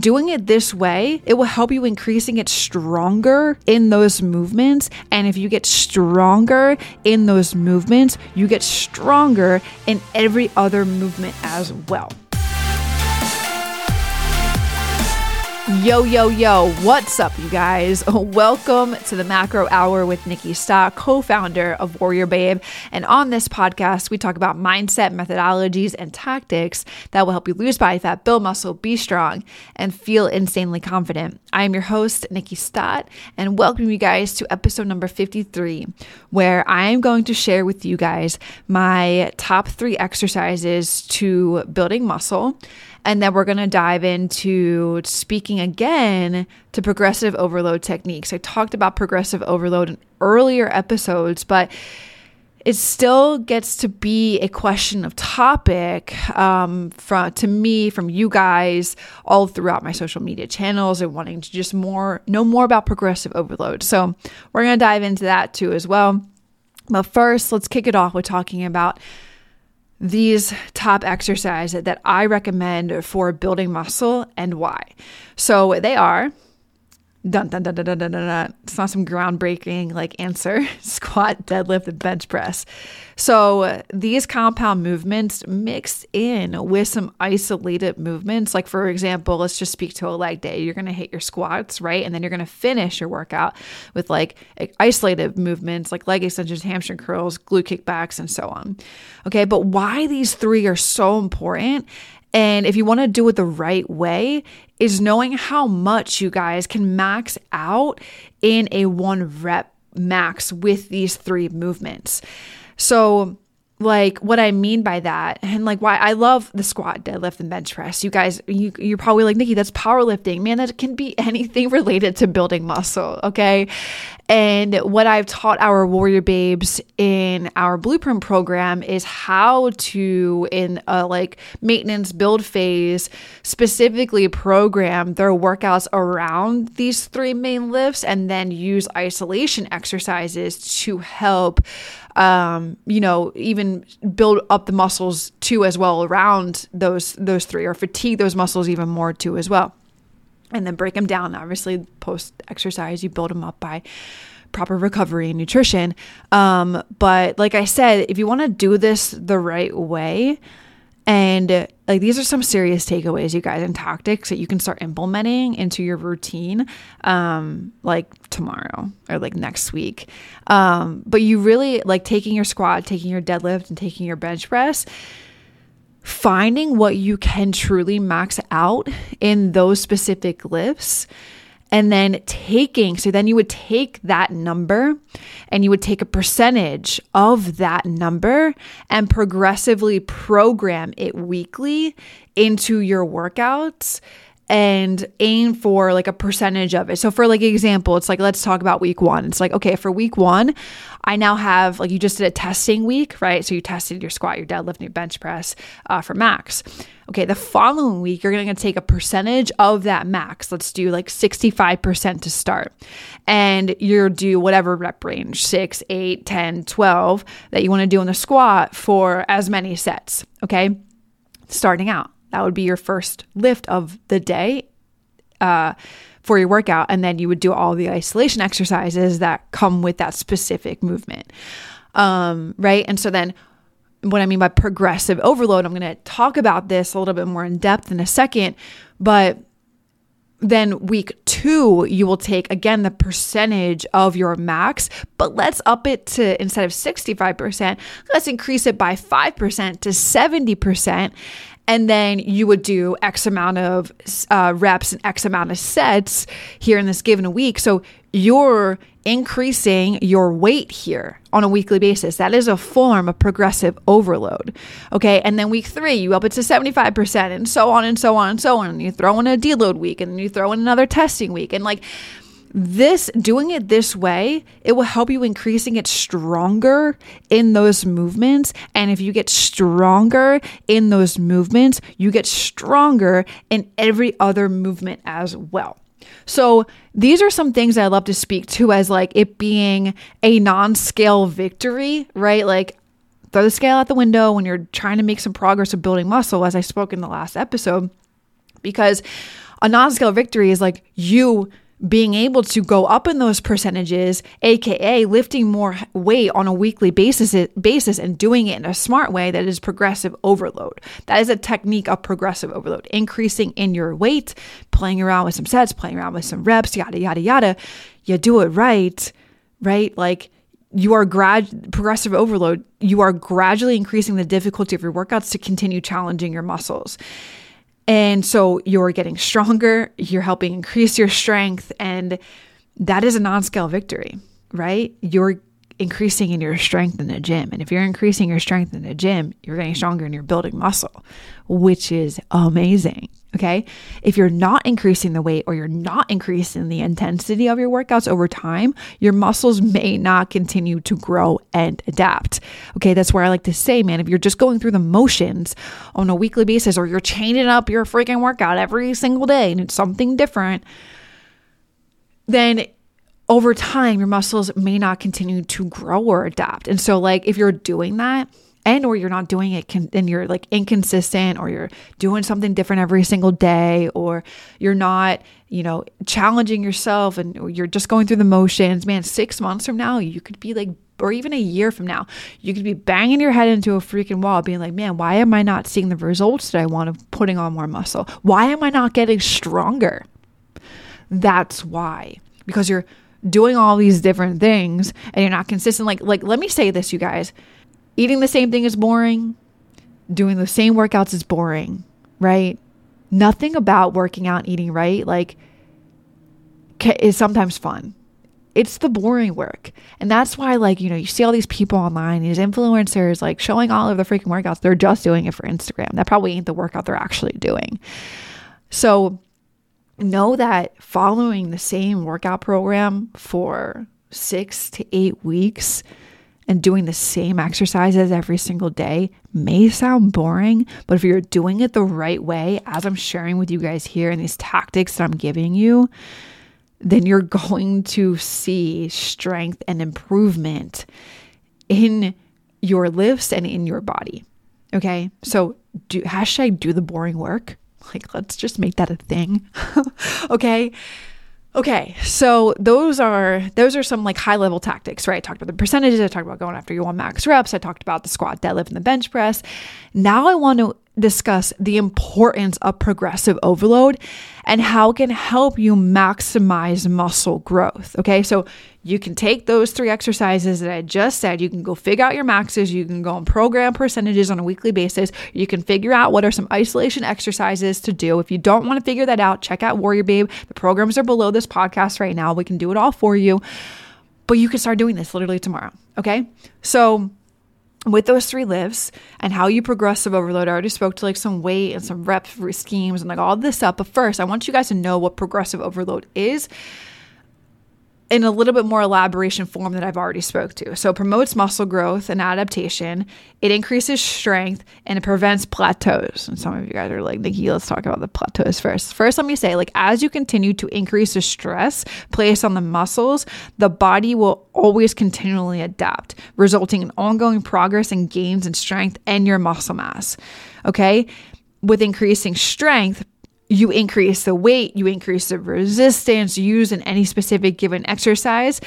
doing it this way, it will help you increasing it stronger in those movements. And if you get stronger in those movements, you get stronger in every other movement as well. Yo, yo, yo, what's up, you guys? Welcome to the Macro Hour with Nikkiey Stott, co founder of Warrior Babe. And on this podcast, we talk about mindset, methodologies, and tactics that will help you lose body fat, build muscle, be strong, and feel insanely confident. I am your host, Nikkiey Stott, and welcome you guys to episode number 53, where I am going to share with you guys my top three exercises to building muscle and then we're going to dive into speaking again to progressive overload techniques. I talked about progressive overload in earlier episodes, but it still gets to be a question of topic um, from to me from you guys all throughout my social media channels and wanting to just more know more about progressive overload. So we're going to dive into that too as well. But first, let's kick it off with talking about these top exercises that I recommend for building muscle and why. So they are dun dun dun dun dun dun dun. It's not some groundbreaking like answer. Squat, deadlift, and bench press. So these compound movements mixed in with some isolated movements. Like for example, let's just speak to a leg day. You're gonna hit your squats, right? And then you're gonna finish your workout with like isolated movements like leg extensions, hamstring curls, glute kickbacks, and so on. Okay, but why these three are so important and if you want to do it the right way, is knowing how much you guys can max out in a one rep max with these three movements. So, like what I mean by that, and like why I love the squat, deadlift, and bench press. You guys, you you're probably like Nikkiey, that's powerlifting, man. That can be anything related to building muscle, okay? And what I've taught our warrior babes in our blueprint program is how to, in a like maintenance build phase, specifically program their workouts around these three main lifts, and then use isolation exercises to help um, you know, even build up the muscles too as well around those those three, or fatigue those muscles even more too as well, and then break them down. Obviously, post exercise, you build them up by proper recovery and nutrition. Um, but like I said, if you want to do this the right way, and like these are some serious takeaways, you guys, and tactics that you can start implementing into your routine, um, like tomorrow or like next week. Um, but you really like taking your squat, taking your deadlift, and taking your bench press, finding what you can truly max out in those specific lifts and then taking so then you would take that number and you would take a percentage of that number and progressively program it weekly into your workouts and aim for like a percentage of it. So for like example, it's like let's talk about week 1. It's like okay, for week 1, I now have like you just did a testing week, right? So you tested your squat, your deadlift, your bench press uh, for max. Okay, the following week you're going to take a percentage of that max. Let's do like 65% to start. And you're do whatever rep range, 6, 8, 10, 12 that you want to do in the squat for as many sets, okay? Starting out. That would be your first lift of the day uh, for your workout. And then you would do all the isolation exercises that come with that specific movement. Um, right. And so then what I mean by progressive overload, I'm going to talk about this a little bit more in depth in a second. But then week two, you will take again the percentage of your max, but let's up it to instead of 65%, let's increase it by 5% to 70% and then you would do X amount of uh, reps and X amount of sets here in this given week. So you're increasing your weight here on a weekly basis. That is a form of progressive overload. Okay. And then week three, you up it to 75% and so on and so on and so on. And you throw in a deload week and then you throw in another testing week. And like, this doing it this way it will help you increasing it stronger in those movements and if you get stronger in those movements you get stronger in every other movement as well so these are some things I love to speak to as like it being a non-scale victory, right? Like throw the scale out the window when you're trying to make some progress of building muscle, as I spoke in the last episode, because A non scale victory is like you being able to go up in those percentages, aka lifting more weight on a weekly basis basis and doing it in a smart way that is progressive overload. That is a technique of progressive overload, increasing in your weight, playing around with some sets, playing around with some reps, yada yada yada. You do it right, right? Like you are grad progressive overload, you are gradually increasing the difficulty of your workouts to continue challenging your muscles. And so you're getting stronger, you're helping increase your strength, and that is a non scale victory, right? You're increasing in your strength in the gym. And if you're increasing your strength in the gym, you're getting stronger and you're building muscle, which is amazing. Okay. If you're not increasing the weight or you're not increasing the intensity of your workouts over time, your muscles may not continue to grow and adapt. Okay. That's where I like to say, man, if you're just going through the motions on a weekly basis or you're changing up your freaking workout every single day and it's something different, then over time your muscles may not continue to grow or adapt. And so like if you're doing that, and or you're not doing it con- and you're like inconsistent or you're doing something different every single day or you're not you know challenging yourself and you're just going through the motions man 6 months from now you could be like or even a year from now you could be banging your head into a freaking wall being like man why am i not seeing the results that i want of putting on more muscle? Why am i not getting stronger? That's why. Because you're doing all these different things and you're not consistent like like let me say this you guys eating the same thing is boring. Doing the same workouts is boring, right? Nothing about working out and eating right, like, is sometimes fun. It's the boring work. And that's why, like, you know, you see all these people online, these influencers, like, showing all of the freaking workouts. They're just doing it for Instagram. That probably ain't the workout they're actually doing. So, know that following the same workout program for six to eight weeks and doing the same exercises every single day may sound boring, but if you're doing it the right way, as I'm sharing with you guys here and these tactics that I'm giving you, then you're going to see strength and improvement in your lifts and in your body. Okay. So do hashtag do the boring work. Like, let's just make that a thing. okay. Okay, so those are those are some like high level tactics, right? I talked about the percentages, I talked about going after your one max reps, I talked about the squat, deadlift, and the bench press. Now I want to discuss the importance of progressive overload and how it can help you maximize muscle growth. Okay, so you can take those three exercises that I just said. You can go figure out your maxes. You can go and program percentages on a weekly basis. You can figure out what are some isolation exercises to do. If you don't want to figure that out, check out Warrior Babe. The programs are below this podcast right now. We can do it all for you. But you can start doing this literally tomorrow. Okay, so with those three lifts and how you progressive overload. I already spoke to like some weight and some rep schemes and like all this stuff. But first, I want you guys to know what progressive overload is in a little bit more elaboration form that I've already spoke to. So it promotes muscle growth and adaptation. It increases strength and it prevents plateaus. And some of you guys are like, Nikkiey, let's talk about the plateaus first. First, let me say, like, as you continue to increase the stress placed on the muscles, the body will always continually adapt, resulting in ongoing progress and gains in strength and your muscle mass. Okay. With increasing strength, you increase the weight, you increase the resistance used in any specific given exercise.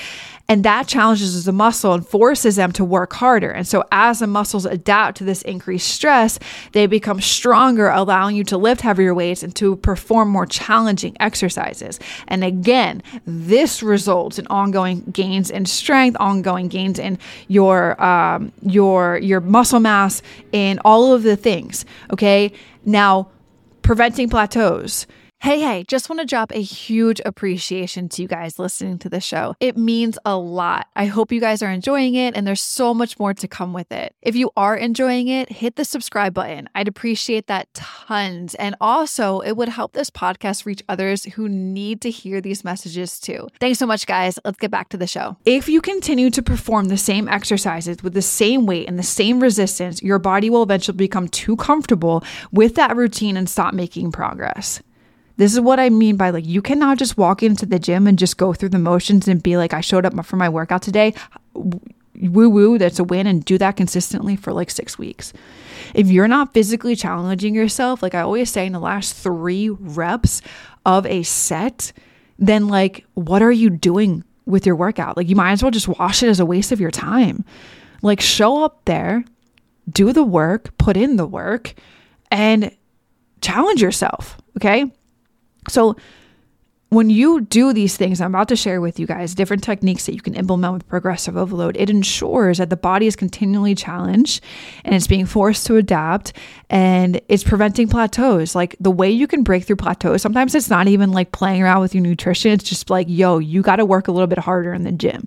And that challenges the muscle and forces them to work harder. And so, as the muscles adapt to this increased stress, they become stronger, allowing you to lift heavier weights and to perform more challenging exercises. And again, this results in ongoing gains in strength, ongoing gains in your um, your your muscle mass, in all of the things. Okay, now preventing plateaus. Hey, hey, just want to drop a huge appreciation to you guys listening to the show. It means a lot. I hope you guys are enjoying it and there's so much more to come with it. If you are enjoying it, hit the subscribe button. I'd appreciate that tons. And also, it would help this podcast reach others who need to hear these messages too. Thanks so much, guys. Let's get back to the show. If you continue to perform the same exercises with the same weight and the same resistance, your body will eventually become too comfortable with that routine and stop making progress. This is what I mean by like, you cannot just walk into the gym and just go through the motions and be like, I showed up for my workout today. Woo woo, that's a win, and do that consistently for like six weeks. If you're not physically challenging yourself, like I always say, in the last three reps of a set, then like, what are you doing with your workout? Like, you might as well just wash it as a waste of your time. Like, show up there, do the work, put in the work, and challenge yourself. Okay. So, when you do these things, I'm about to share with you guys different techniques that you can implement with progressive overload. It ensures that the body is continually challenged and it's being forced to adapt and it's preventing plateaus. Like the way you can break through plateaus, sometimes it's not even like playing around with your nutrition. It's just like, yo, you got to work a little bit harder in the gym.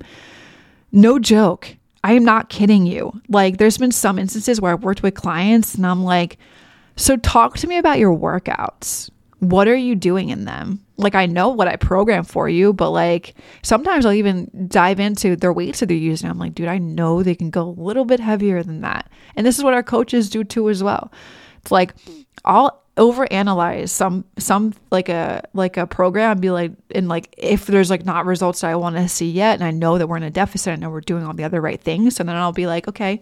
No joke. I am not kidding you. Like, there's been some instances where I've worked with clients and I'm like, so talk to me about your workouts. What are you doing in them? like I know what I program for you, but like sometimes I'll even dive into their weights that they're using. I'm like, dude, I know they can go a little bit heavier than that. And this is what our coaches do too as well. It's like I'll overanalyze some some like a like a program be like and like if there's like not results that I want to see yet and I know that we're in a deficit and we're doing all the other right things, and then I'll be like, okay,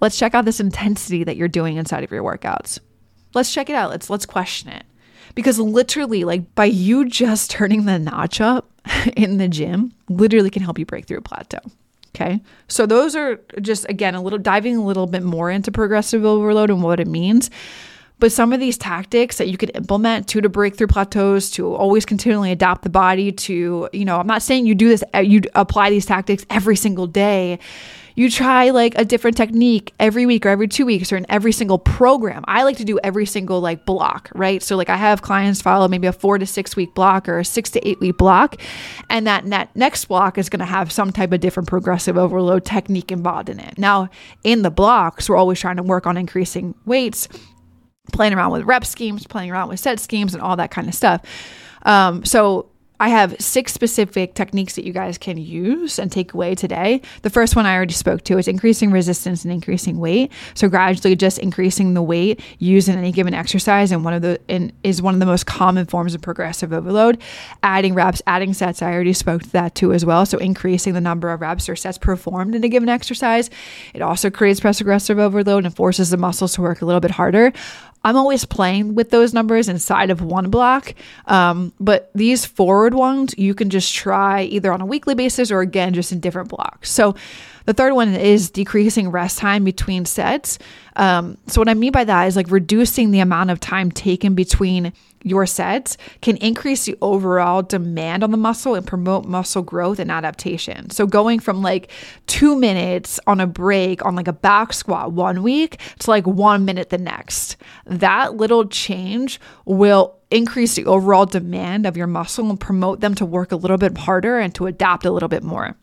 let's check out this intensity that you're doing inside of your workouts. Let's check it out. Let's let's question it because literally, like by you just turning the notch up in the gym, literally can help you break through a plateau. Okay. So those are just, again, a little diving a little bit more into progressive overload and what it means. But some of these tactics that you could implement to to break through plateaus, to always continually adapt the body to, you know, I'm not saying you do this, uh, you apply these tactics every single day you try like a different technique every week or every two weeks or in every single program. I like to do every single like block, right? So like I have clients follow maybe a four to six week block or a six to eight week block. And that net next block is going to have some type of different progressive overload technique involved in it. Now, in the blocks, we're always trying to work on increasing weights, playing around with rep schemes, playing around with set schemes, and all that kind of stuff. Um, so I have six specific techniques that you guys can use and take away today. The first one I already spoke to is increasing resistance and increasing weight. So gradually just increasing the weight used in any given exercise and one of the is one of the most common forms of progressive overload. Adding reps, adding sets, I already spoke to that too as well. So increasing the number of reps or sets performed in a given exercise. It also creates progressive overload and forces the muscles to work a little bit harder. I'm always playing with those numbers inside of one block. Um, but these forward ones, you can just try either on a weekly basis or again, just in different blocks. So the third one is decreasing rest time between sets. Um, so, what I mean by that is like reducing the amount of time taken between your sets can increase the overall demand on the muscle and promote muscle growth and adaptation. So, going from like two minutes on a break on like a back squat one week to like one minute the next, that little change will increase the overall demand of your muscle and promote them to work a little bit harder and to adapt a little bit more.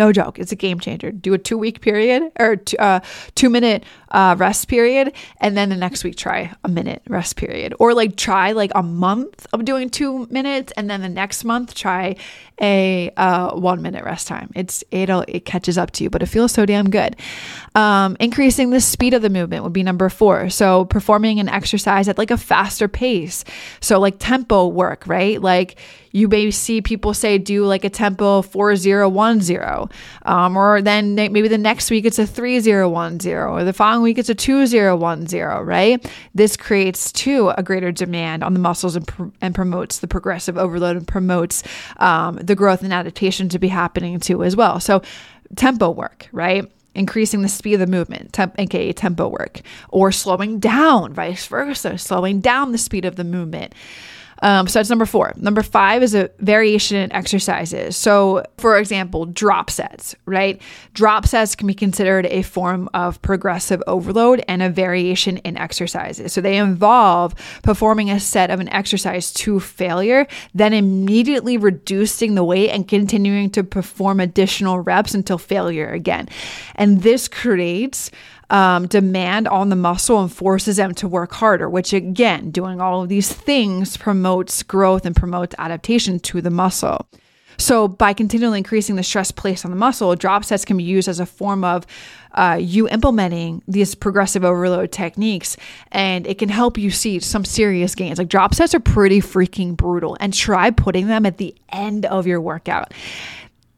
No joke. It's a game changer. Do a two week period or two, uh, two minute uh, rest period, and then the next week try a minute rest period, or like try like a month of doing two minutes, and then the next month try a uh, one minute rest time. It's it'll it catches up to you, but it feels so damn good. Um, increasing the speed of the movement would be number four. So performing an exercise at like a faster pace. So like tempo work, right? Like you may see people say do like a tempo 4010 um, or then maybe the next week it's a 3010 or the following week it's a 2010 right? This creates too a greater demand on the muscles and, pr- and promotes the progressive overload and promotes um, the growth and adaptation to be happening too as well. So tempo work right? Increasing the speed of the movement, temp- aka tempo work, or slowing down, vice versa, slowing down the speed of the movement. Um, so that's number four. Number five is a variation in exercises. So, for example, drop sets, right? Drop sets can be considered a form of progressive overload and a variation in exercises. So, they involve performing a set of an exercise to failure, then immediately reducing the weight and continuing to perform additional reps until failure again. And this creates um, demand on the muscle and forces them to work harder, which again, doing all of these things promotes growth and promotes adaptation to the muscle. So, by continually increasing the stress placed on the muscle, drop sets can be used as a form of uh, you implementing these progressive overload techniques, and it can help you see some serious gains. Like, drop sets are pretty freaking brutal, and try putting them at the end of your workout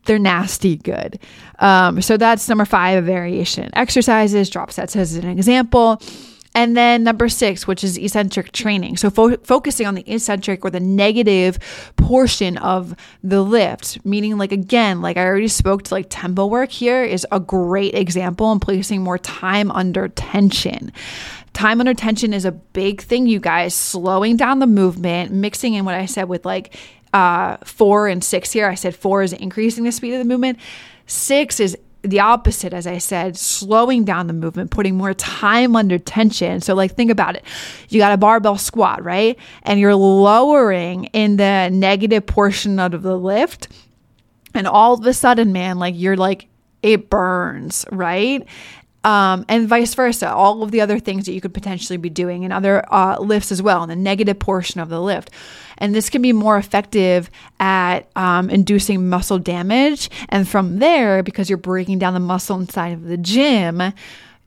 they're nasty good. Um, so that's number five, variation. Exercises, drop sets as an example. And then number six, which is eccentric training. So fo- focusing on the eccentric or the negative portion of the lift, meaning like again, like I already spoke to like tempo work here is a great example and placing more time under tension. Time under tension is a big thing, you guys. Slowing down the movement, mixing in what I said with like uh, four and six here. I said four is increasing the speed of the movement. Six is the opposite, as I said, slowing down the movement, putting more time under tension. So, like, think about it. You got a barbell squat, right? And you're lowering in the negative portion of the lift. And all of a sudden, man, like, you're like, it burns, right? Um, and vice versa, all of the other things that you could potentially be doing and other uh, lifts as well, in the negative portion of the lift. And this can be more effective at um, inducing muscle damage. And from there, because you're breaking down the muscle inside of the gym,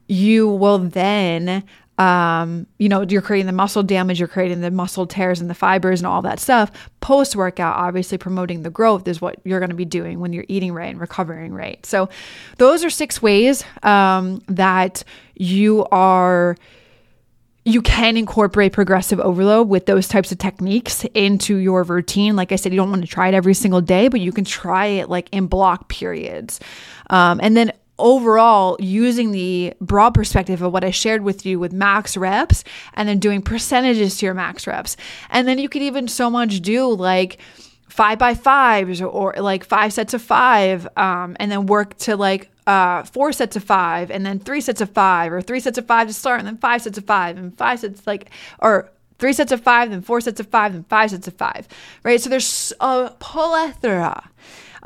you will then um, you know, you're creating the muscle damage, you're creating the muscle tears and the fibers and all that stuff. Post workout, obviously promoting the growth is what you're going to be doing when you're eating right and recovering right. So, those are six ways um, that you are you can incorporate progressive overload with those types of techniques into your routine. Like I said, you don't want to try it every single day, but you can try it like in block periods. Um, and then overall, using the broad perspective of what I shared with you with max reps and then doing percentages to your max reps. And then you could even so much do like, five by fives or, or like five sets of five um, and then work to like uh, four sets of five and then three sets of five or three sets of five to start and then five sets of five and five sets like or three sets of five then four sets of five then five sets of five right so there's a plethora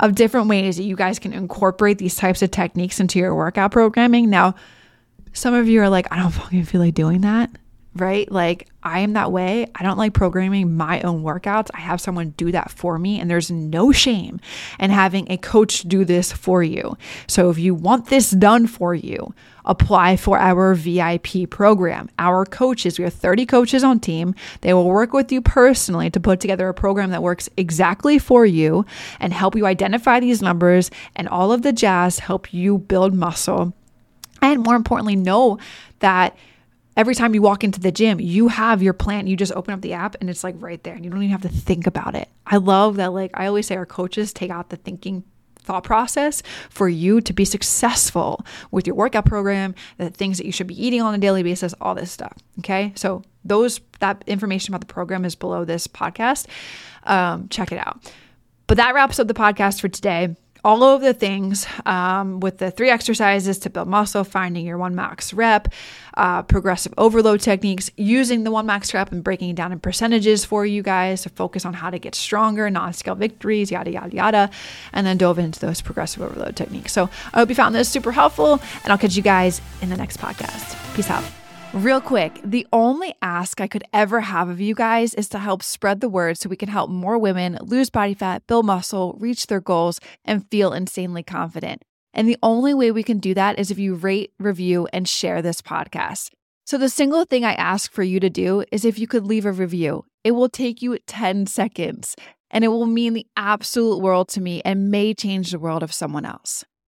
of different ways that you guys can incorporate these types of techniques into your workout programming now some of you are like i don't fucking feel like doing that right? Like I am that way. I don't like programming my own workouts. I have someone do that for me, and there's no shame in having a coach do this for you. So if you want this done for you, apply for our VIP program. Our coaches, we have 30 coaches on team. They will work with you personally to put together a program that works exactly for you and help you identify these numbers and all of the jazz, help you build muscle. And more importantly, know that every time you walk into the gym, you have your plan. You just open up the app and it's like right there and you don't even have to think about it. I love that. Like I always say, our coaches take out the thinking thought process for you to be successful with your workout program, the things that you should be eating on a daily basis, all this stuff. Okay. So those, that information about the program is below this podcast. Um, check it out. But that wraps up the podcast for today all of the things um, with the three exercises to build muscle, finding your one max rep, uh, progressive overload techniques, using the one max rep and breaking it down in percentages for you guys to focus on how to get stronger, non scale victories, yada, yada, yada, and then dove into those progressive overload techniques. So I hope you found this super helpful, and I'll catch you guys in the next podcast. Peace out. Real quick, the only ask I could ever have of you guys is to help spread the word so we can help more women lose body fat, build muscle, reach their goals, and feel insanely confident. And the only way we can do that is if you rate, review, and share this podcast. So, the single thing I ask for you to do is if you could leave a review. It will take you 10 seconds and it will mean the absolute world to me and may change the world of someone else.